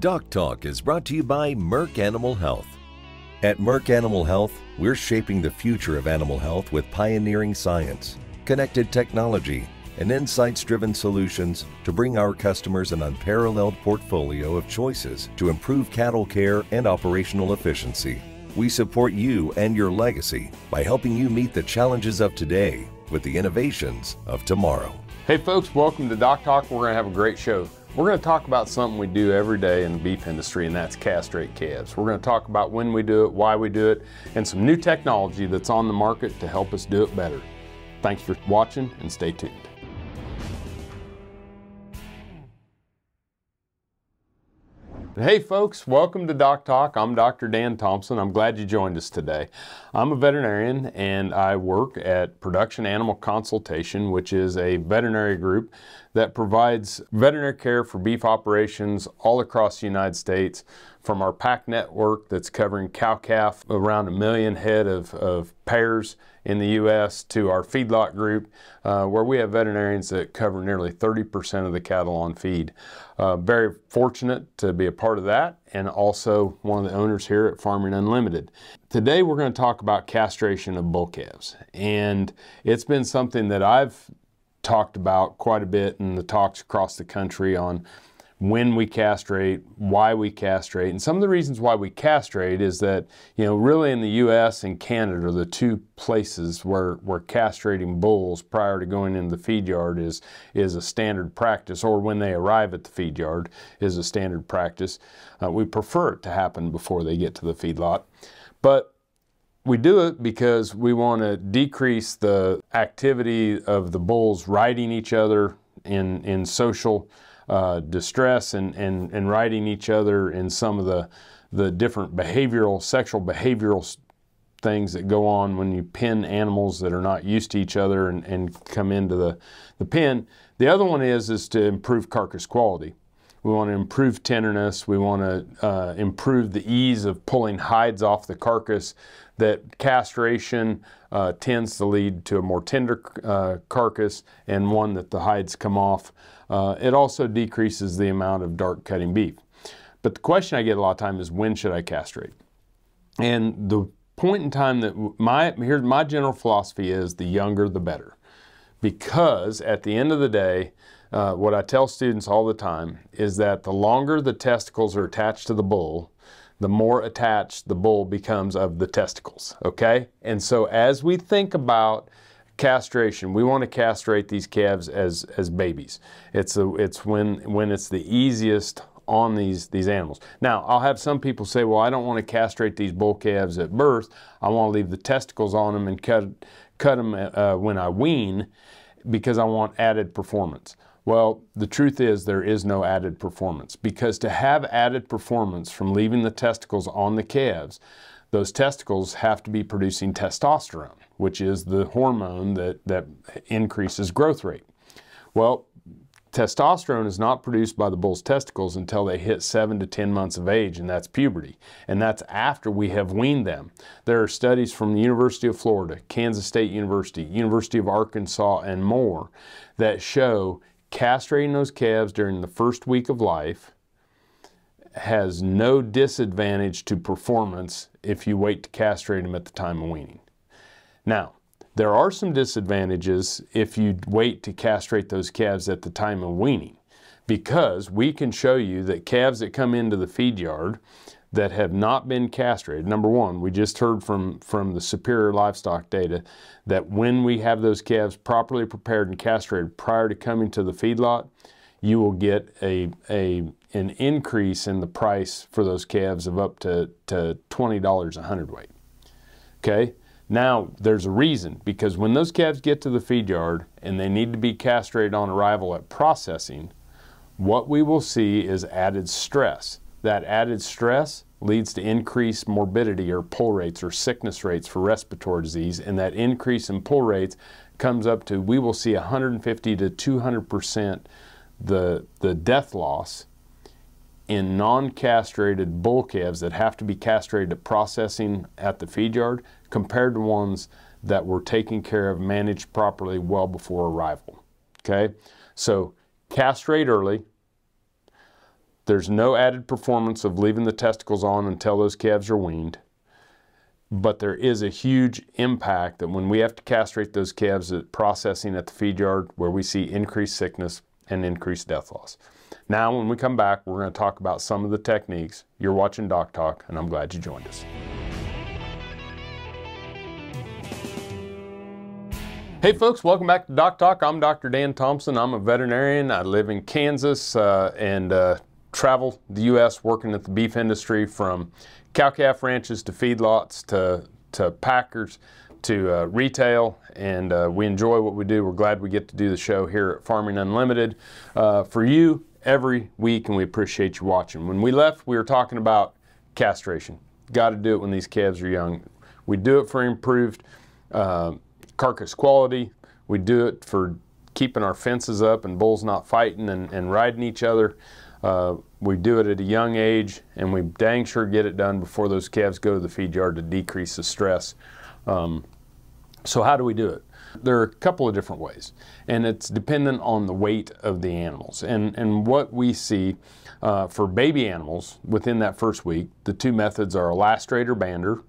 Doc Talk is brought to you by Merck Animal Health. At Merck Animal Health, we're shaping the future of animal health with pioneering science, connected technology, and insights driven solutions to bring our customers an unparalleled portfolio of choices to improve cattle care and operational efficiency. We support you and your legacy by helping you meet the challenges of today with the innovations of tomorrow. Hey folks, welcome to Doc Talk. We're going to have a great show. We're going to talk about something we do every day in the beef industry, and that's castrate calves. We're going to talk about when we do it, why we do it, and some new technology that's on the market to help us do it better. Thanks for watching and stay tuned. Hey folks, welcome to Doc Talk. I'm Dr. Dan Thomson. I'm glad you joined us today. I'm a veterinarian and I work at Production Animal Consultation, which is a veterinary group that provides veterinary care for beef operations all across the United States from our PAC network that's covering cow-calf, around a million head of, of pairs in the U.S., to our feedlot group, uh, where we have veterinarians that cover nearly 30% of the cattle on feed. Uh, very fortunate to be a part of that and also one of the owners here at Farming Unlimited. Today we're going to talk about castration of bull calves and it's been something that I've talked about quite a bit in the talks across the country on when we castrate, why we castrate. And some of the reasons why we castrate is that, you know, really in the US and Canada the two places where, where castrating bulls prior to going into the feed yard is, is a standard practice, or when they arrive at the feed yard is a standard practice. Uh, we prefer it to happen before they get to the feedlot. But we do it because we want to decrease the activity of the bulls riding each other in, in social uh, distress and, and, and riding each other in some of the, the different behavioral, sexual behavioral things that go on when you pin animals that are not used to each other and, and come into the, the pen. The other one is, is to improve carcass quality. We want to improve tenderness. We want to uh, improve the ease of pulling hides off the carcass. That castration uh, tends to lead to a more tender uh, carcass and one that the hides come off uh, it also decreases the amount of dark cutting beef. But the question I get a lot of time is when should I castrate? And the point in time that my here's my general philosophy is the younger the better, because at the end of the day, uh, what I tell students all the time is that the longer the testicles are attached to the bull, the more attached the bull becomes of the testicles. Okay, and so as we think about castration. We want to castrate these calves as, as babies. It's, a, it's when, when it's the easiest on these, these animals. Now, I'll have some people say, well, I don't want to castrate these bull calves at birth. I want to leave the testicles on them and cut, cut them uh, when I wean because I want added performance. Well, the truth is there is no added performance because to have added performance from leaving the testicles on the calves, those testicles have to be producing testosterone, which is the hormone that, that increases growth rate. Well, testosterone is not produced by the bull's testicles until they hit 7 to 10 months of age, and that's puberty. And that's after we have weaned them. There are studies from the University of Florida, Kansas State University, University of Arkansas, and more that show castrating those calves during the first week of life has no disadvantage to performance if you wait to castrate them at the time of weaning. Now, there are some disadvantages if you wait to castrate those calves at the time of weaning because we can show you that calves that come into the feed yard that have not been castrated, number one, we just heard from, from the superior livestock data that when we have those calves properly prepared and castrated prior to coming to the feedlot, you will get a, a, an increase in the price for those calves of up to, to $20 a hundredweight. Okay? Now, there's a reason because when those calves get to the feed yard and they need to be castrated on arrival at processing, what we will see is added stress. That added stress leads to increased morbidity or pull rates or sickness rates for respiratory disease, and that increase in pull rates comes up to, we will see 150 to 200 percent the, the death loss in non-castrated bull calves that have to be castrated at processing at the feed yard compared to ones that were taken care of, managed properly well before arrival. Okay, so castrate early, There's no added performance of leaving the testicles on until those calves are weaned. But there is a huge impact that when we have to castrate those calves at processing at the feed yard where we see increased sickness and increased death loss. Now, when we come back, we're going to talk about some of the techniques. You're watching Doc Talk, and I'm glad you joined us. Hey folks, welcome back to Doc Talk. I'm Dr. Dan Thomson. I'm a veterinarian. I live in Kansas uh, and uh, travel the U.S. working at the beef industry from cow-calf ranches to feedlots to, to packers to uh, retail, and uh, we enjoy what we do. We're glad we get to do the show here at Farming Unlimited uh, for you every week, and we appreciate you watching. When we left, we were talking about castration. Got to do it when these calves are young. We do it for improved uh, carcass quality. We do it for keeping our fences up and bulls not fighting and, and riding each other. Uh, we do it at a young age, and we dang sure get it done before those calves go to the feed yard to decrease the stress. Um, so how do we do it? There are a couple of different ways, and it's dependent on the weight of the animals. And, and what we see uh, for baby animals within that first week, the two methods are elastrate or bander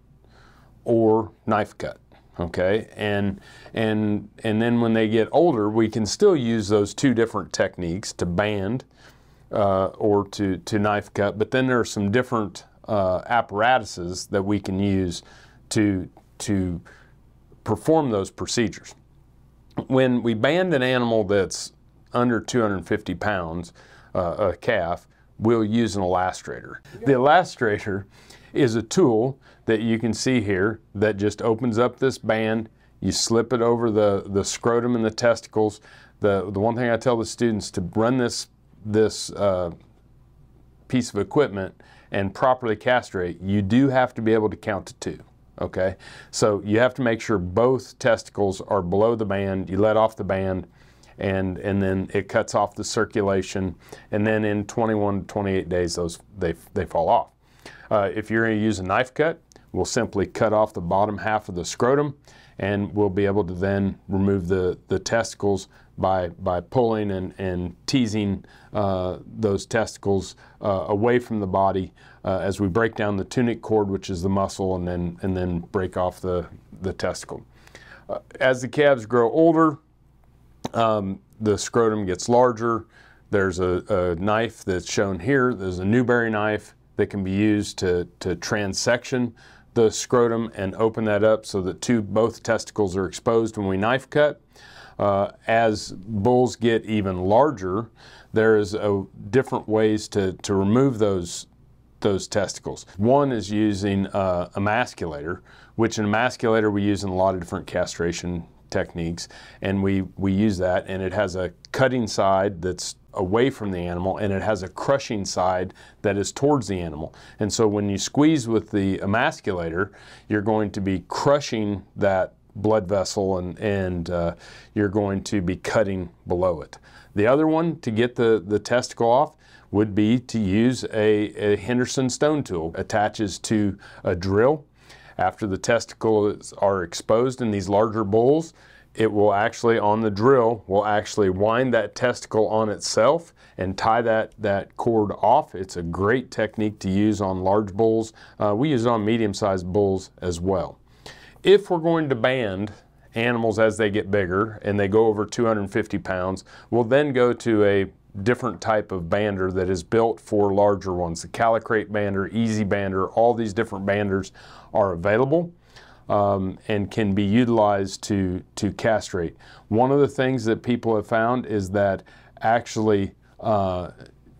or knife cut. Okay, and and and then when they get older, we can still use those two different techniques to band uh, or to to knife cut. But then there are some different uh, apparatuses that we can use to to perform those procedures. When we band an animal that's under 250 pounds, uh, a calf, we'll use an elastrator. The elastrator is a tool that you can see here that just opens up this band. You slip it over the, the scrotum and the testicles. The, the one thing I tell the students to run this, this uh, piece of equipment and properly castrate, you do have to be able to count to two okay? So you have to make sure both testicles are below the band. You let off the band and, and then it cuts off the circulation. And then in 21 to 28 days, those, they, they fall off. Uh, if you're gonna use a knife cut, we'll simply cut off the bottom half of the scrotum and we'll be able to then remove the, the testicles by, by pulling and, and teasing uh, those testicles uh, away from the body uh, as we break down the tunic cord, which is the muscle, and then, and then break off the, the testicle. Uh, as the calves grow older, um, the scrotum gets larger. There's a, a, knife that's shown here. There's a Newberry knife that can be used to, to transection the scrotum and open that up so that two, both testicles are exposed when we knife cut. Uh, as bulls get even larger, there is a, different ways to, to remove those those testicles. One is using uh, emasculator, which an emasculator we use in a lot of different castration techniques, and we, we use that, and it has a cutting side that's away from the animal and it has a crushing side that is towards the animal. And so when you squeeze with the emasculator, you're going to be crushing that blood vessel and, and uh, you're going to be cutting below it. The other one to get the, the testicle off would be to use a, a Henderson stone tool. Attaches to a drill. After the testicles are exposed in these larger bulls, it will actually, on the drill, will actually wind that testicle on itself and tie that, that cord off. It's a great technique to use on large bulls. Uh, we use it on medium-sized bulls as well. If we're going to band animals as they get bigger and they go over 250 pounds, we'll then go to a different type of bander that is built for larger ones. The Callicrate bander, Easy bander, all these different banders are available um, and can be utilized to, to castrate. One of the things that people have found is that actually uh,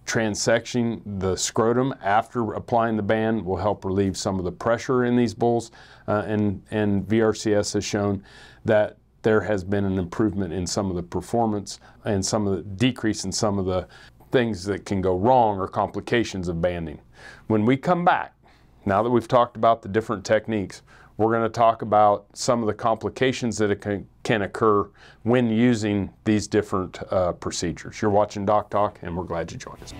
the scrotum after applying the band will help relieve some of the pressure in these bulls. Uh, and, and VRCS has shown that there has been an improvement in some of the performance and some of the decrease in some of the things that can go wrong or complications of banding. When we come back, now that we've talked about the different techniques, we're going to talk about some of the complications that can, can occur when using these different uh, procedures. You're watching Doc Talk, and we're glad you joined us.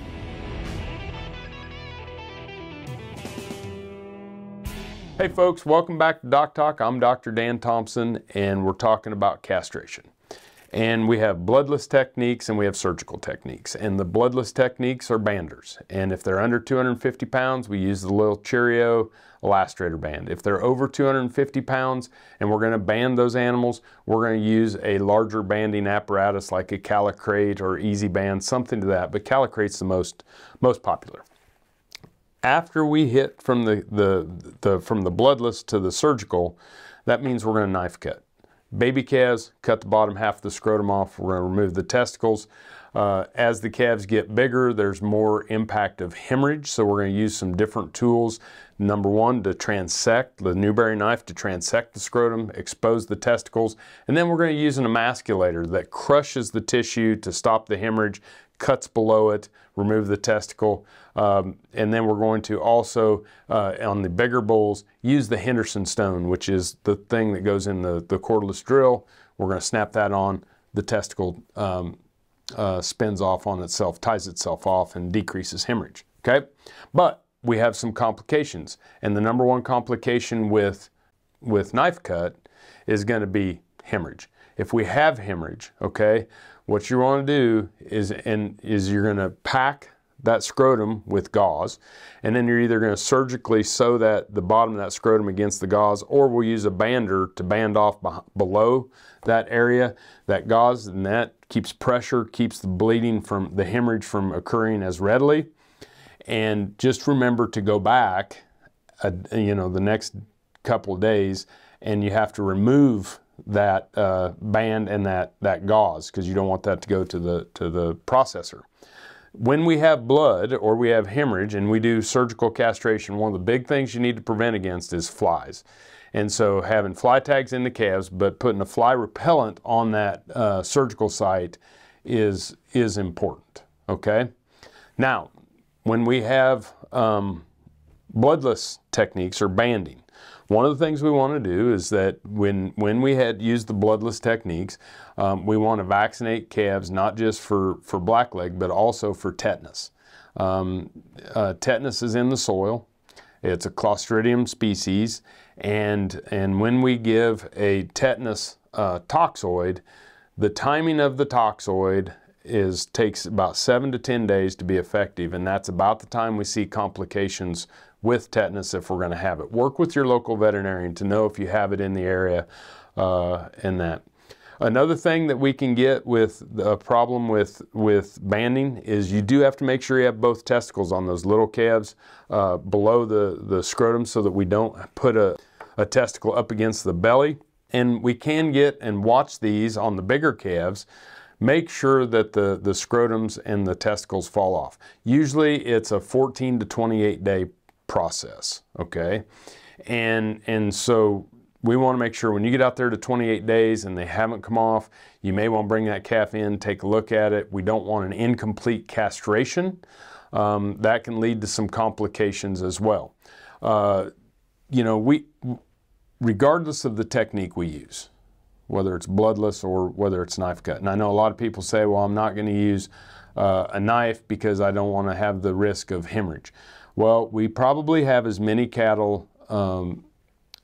Hey folks, welcome back to Doc Talk. I'm Dr. Dan Thomson, and we're talking about castration. And we have bloodless techniques and we have surgical techniques. And the bloodless techniques are banders. And if they're under 250 pounds, we use the little Cheerio elastrator band. If they're over 250 pounds and we're going to band those animals, we're going to use a larger banding apparatus like a Callicrate or Easy Band, something to that. But Callicrate's the most, most popular. After we hit from the, the, the, from the bloodless to the surgical, that means we're going to knife cut. Baby calves, cut the bottom half of the scrotum off. We're going to remove the testicles. Uh, as the calves get bigger, there's more impact of hemorrhage, so we're going to use some different tools. Number one, to transect, the Newberry knife to transect the scrotum, expose the testicles, and then we're going to use an emasculator that crushes the tissue to stop the hemorrhage, cuts below it, remove the testicle, um, and then we're going to also, uh, on the bigger bowls, use the Henderson stone, which is the thing that goes in the, the cordless drill. We're going to snap that on, the testicle um, uh, spins off on itself, ties itself off, and decreases hemorrhage, okay? But we have some complications, and the number one complication with, with knife cut is going to be hemorrhage. If we have hemorrhage, okay, what you want to do is, and, is you're going to pack that scrotum with gauze, and then you're either going to surgically sew that the bottom of that scrotum against the gauze, or we'll use a bander to band off below that area, that gauze, and that keeps pressure, keeps the bleeding from the hemorrhage from occurring as readily. And just remember to go back, uh, you know, the next couple of days, and you have to remove that uh, band and that, that gauze because you don't want that to go to the, to the processor. When we have blood or we have hemorrhage and we do surgical castration, one of the big things you need to prevent against is flies. And so having fly tags in the calves, but putting a fly repellent on that uh, surgical site is, is important, okay? Now, when we have um, bloodless techniques or banding, one of the things we want to do is that when, when we had used the bloodless techniques, um, we want to vaccinate calves not just for, for blackleg, but also for tetanus. Um, uh, tetanus is in the soil. It's a Clostridium species, and, and when we give a tetanus uh, toxoid, the timing of the toxoid is takes about seven to 10 days to be effective, and that's about the time we see complications with tetanus if we're going to have it. Work with your local veterinarian to know if you have it in the area uh, and that. Another thing that we can get with a problem with, with banding is you do have to make sure you have both testicles on those little calves uh, below the, the scrotum so that we don't put a, a testicle up against the belly. And we can get and watch these on the bigger calves make sure that the, the scrotums and the testicles fall off. Usually it's a 14 to 28 day process, okay? And, and so we want to make sure when you get out there to 28 days and they haven't come off, you may want to bring that calf in, take a look at it. We don't want an incomplete castration. Um, that can lead to some complications as well. Uh, you know, we, regardless of the technique we use, whether it's bloodless or whether it's knife cut. And I know a lot of people say, well, I'm not going to use uh, a knife because I don't want to have the risk of hemorrhage. Well, we probably have as many cattle um,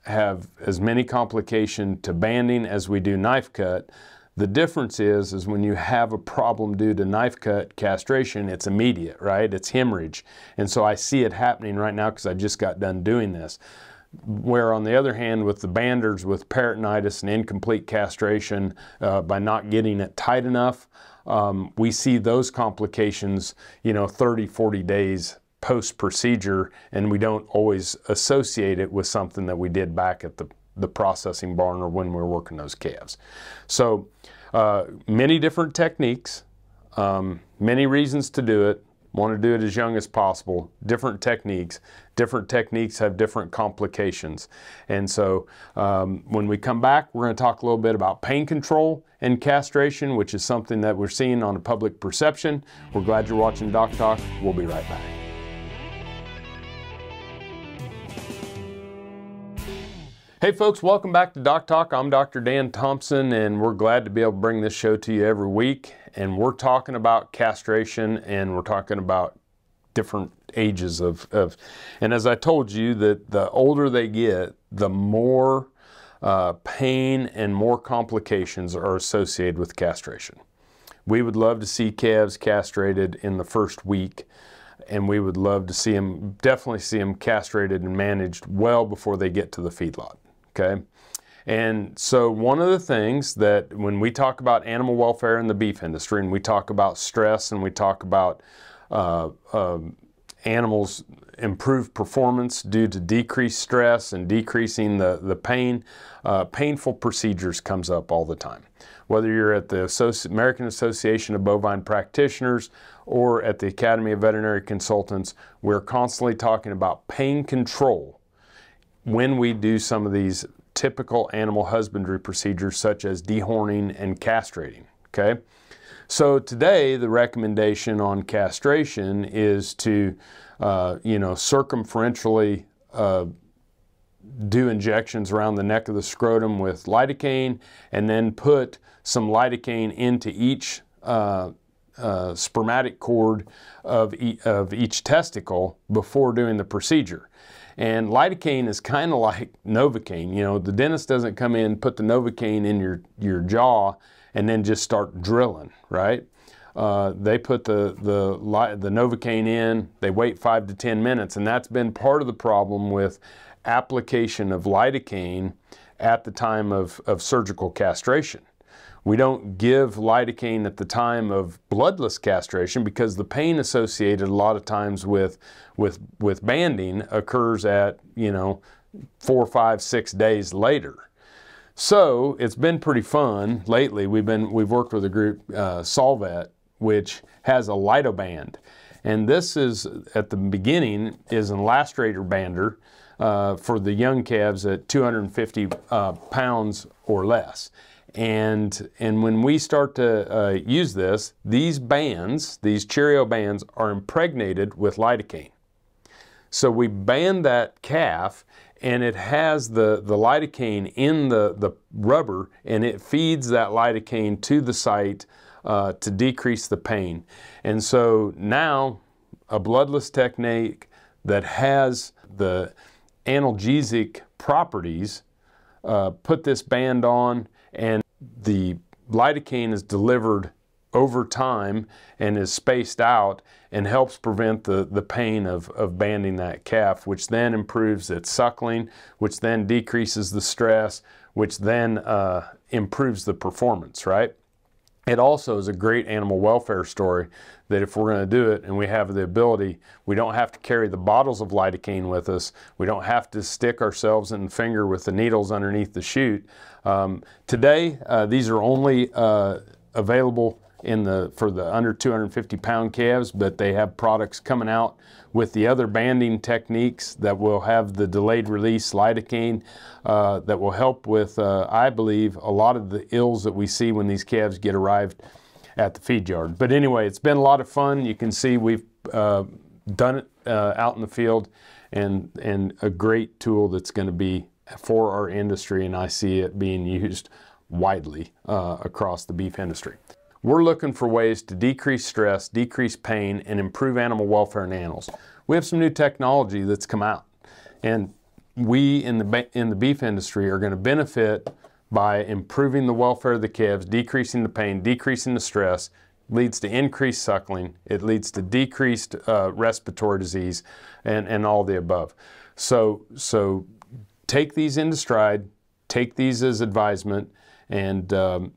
have as many complication to banding as we do knife cut. The difference is, is when you have a problem due to knife cut castration, it's immediate, right? It's hemorrhage. And so I see it happening right now because I just got done doing this. Where on the other hand, with the banders with peritonitis and incomplete castration uh, by not getting it tight enough, um, we see those complications, you know, 30, 40 days post procedure, and we don't always associate it with something that we did back at the, the processing barn or when we were working those calves. So, uh, many different techniques, um, many reasons to do it want to do it as young as possible, different techniques. Different techniques have different complications. And so um, when we come back, we're going to talk a little bit about pain control and castration, which is something that we're seeing on a public perception. We're glad you're watching Doc Talk. We'll be right back. Hey folks, welcome back to Doc Talk. I'm Dr. Dan Thomson and we're glad to be able to bring this show to you every week. And we're talking about castration and we're talking about different ages of, of and as I told you that the older they get, the more uh, pain and more complications are associated with castration. We would love to see calves castrated in the first week, and we would love to see them, definitely see them castrated and managed well before they get to the feedlot. Okay. And so, one of the things that when we talk about animal welfare in the beef industry, and we talk about stress, and we talk about uh, uh, animals' improved performance due to decreased stress and decreasing the, the pain, uh, painful procedures comes up all the time. Whether you're at the Associ American Association of Bovine Practitioners or at the Academy of Veterinary Consultants, we're constantly talking about pain control when we do some of these typical animal husbandry procedures such as dehorning and castrating. Okay? So today the recommendation on castration is to, uh, you know, circumferentially uh, do injections around the neck of the scrotum with lidocaine and then put some lidocaine into each uh, uh, spermatic cord of, e of each testicle before doing the procedure. And lidocaine is kind of like Novocaine. You know, the dentist doesn't come in, put the Novocaine in your, your jaw, and then just start drilling, right? Uh, they put the, the, the Novocaine in, they wait five to 10 minutes, and that's been part of the problem with application of lidocaine at the time of, of surgical castration. We don't give lidocaine at the time of bloodless castration because the pain associated a lot of times with, with, with banding occurs at, you know, four, five, six days later. So it's been pretty fun lately. We've been we've worked with a group, uh, Solvet, which has a lidoband, and this is at the beginning is an elastrator bander uh, for the young calves at 250 uh, pounds or less. And, and when we start to uh, use this, these bands, these Cheerio bands, are impregnated with lidocaine. So we band that calf and it has the, the lidocaine in the, the rubber and it feeds that lidocaine to the site uh, to decrease the pain. And so now a bloodless technique that has the analgesic properties, uh, put this band on and the lidocaine is delivered over time and is spaced out and helps prevent the, the pain of, of banding that calf, which then improves its suckling, which then decreases the stress, which then uh, improves the performance, right? It also is a great animal welfare story that if we're going to do it and we have the ability, we don't have to carry the bottles of lidocaine with us. We don't have to stick ourselves in the finger with the needles underneath the chute. Um, today, uh, these are only uh, available in the for the under 250 pound calves, but they have products coming out with the other banding techniques that will have the delayed release lidocaine uh, that will help with, uh, I believe, a lot of the ills that we see when these calves get arrived at the feed yard. But anyway, it's been a lot of fun. You can see we've uh, done it uh, out in the field and, and a great tool that's going to be for our industry, and I see it being used widely uh, across the beef industry. We're looking for ways to decrease stress, decrease pain, and improve animal welfare in animals. We have some new technology that's come out, and we in the, in the beef industry are going to benefit by improving the welfare of the calves, decreasing the pain, decreasing the stress, leads to increased suckling, it leads to decreased uh, respiratory disease, and, and all the above. So, so take these into stride, take these as advisement, and um,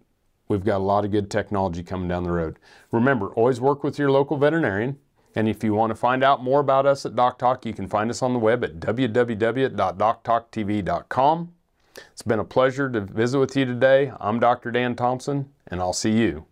We've got a lot of good technology coming down the road. Remember, always work with your local veterinarian. And if you want to find out more about us at Doc Talk, you can find us on the web at www.doctalktv.com. It's been a pleasure to visit with you today. I'm Dr. Dan Thomson, and I'll see you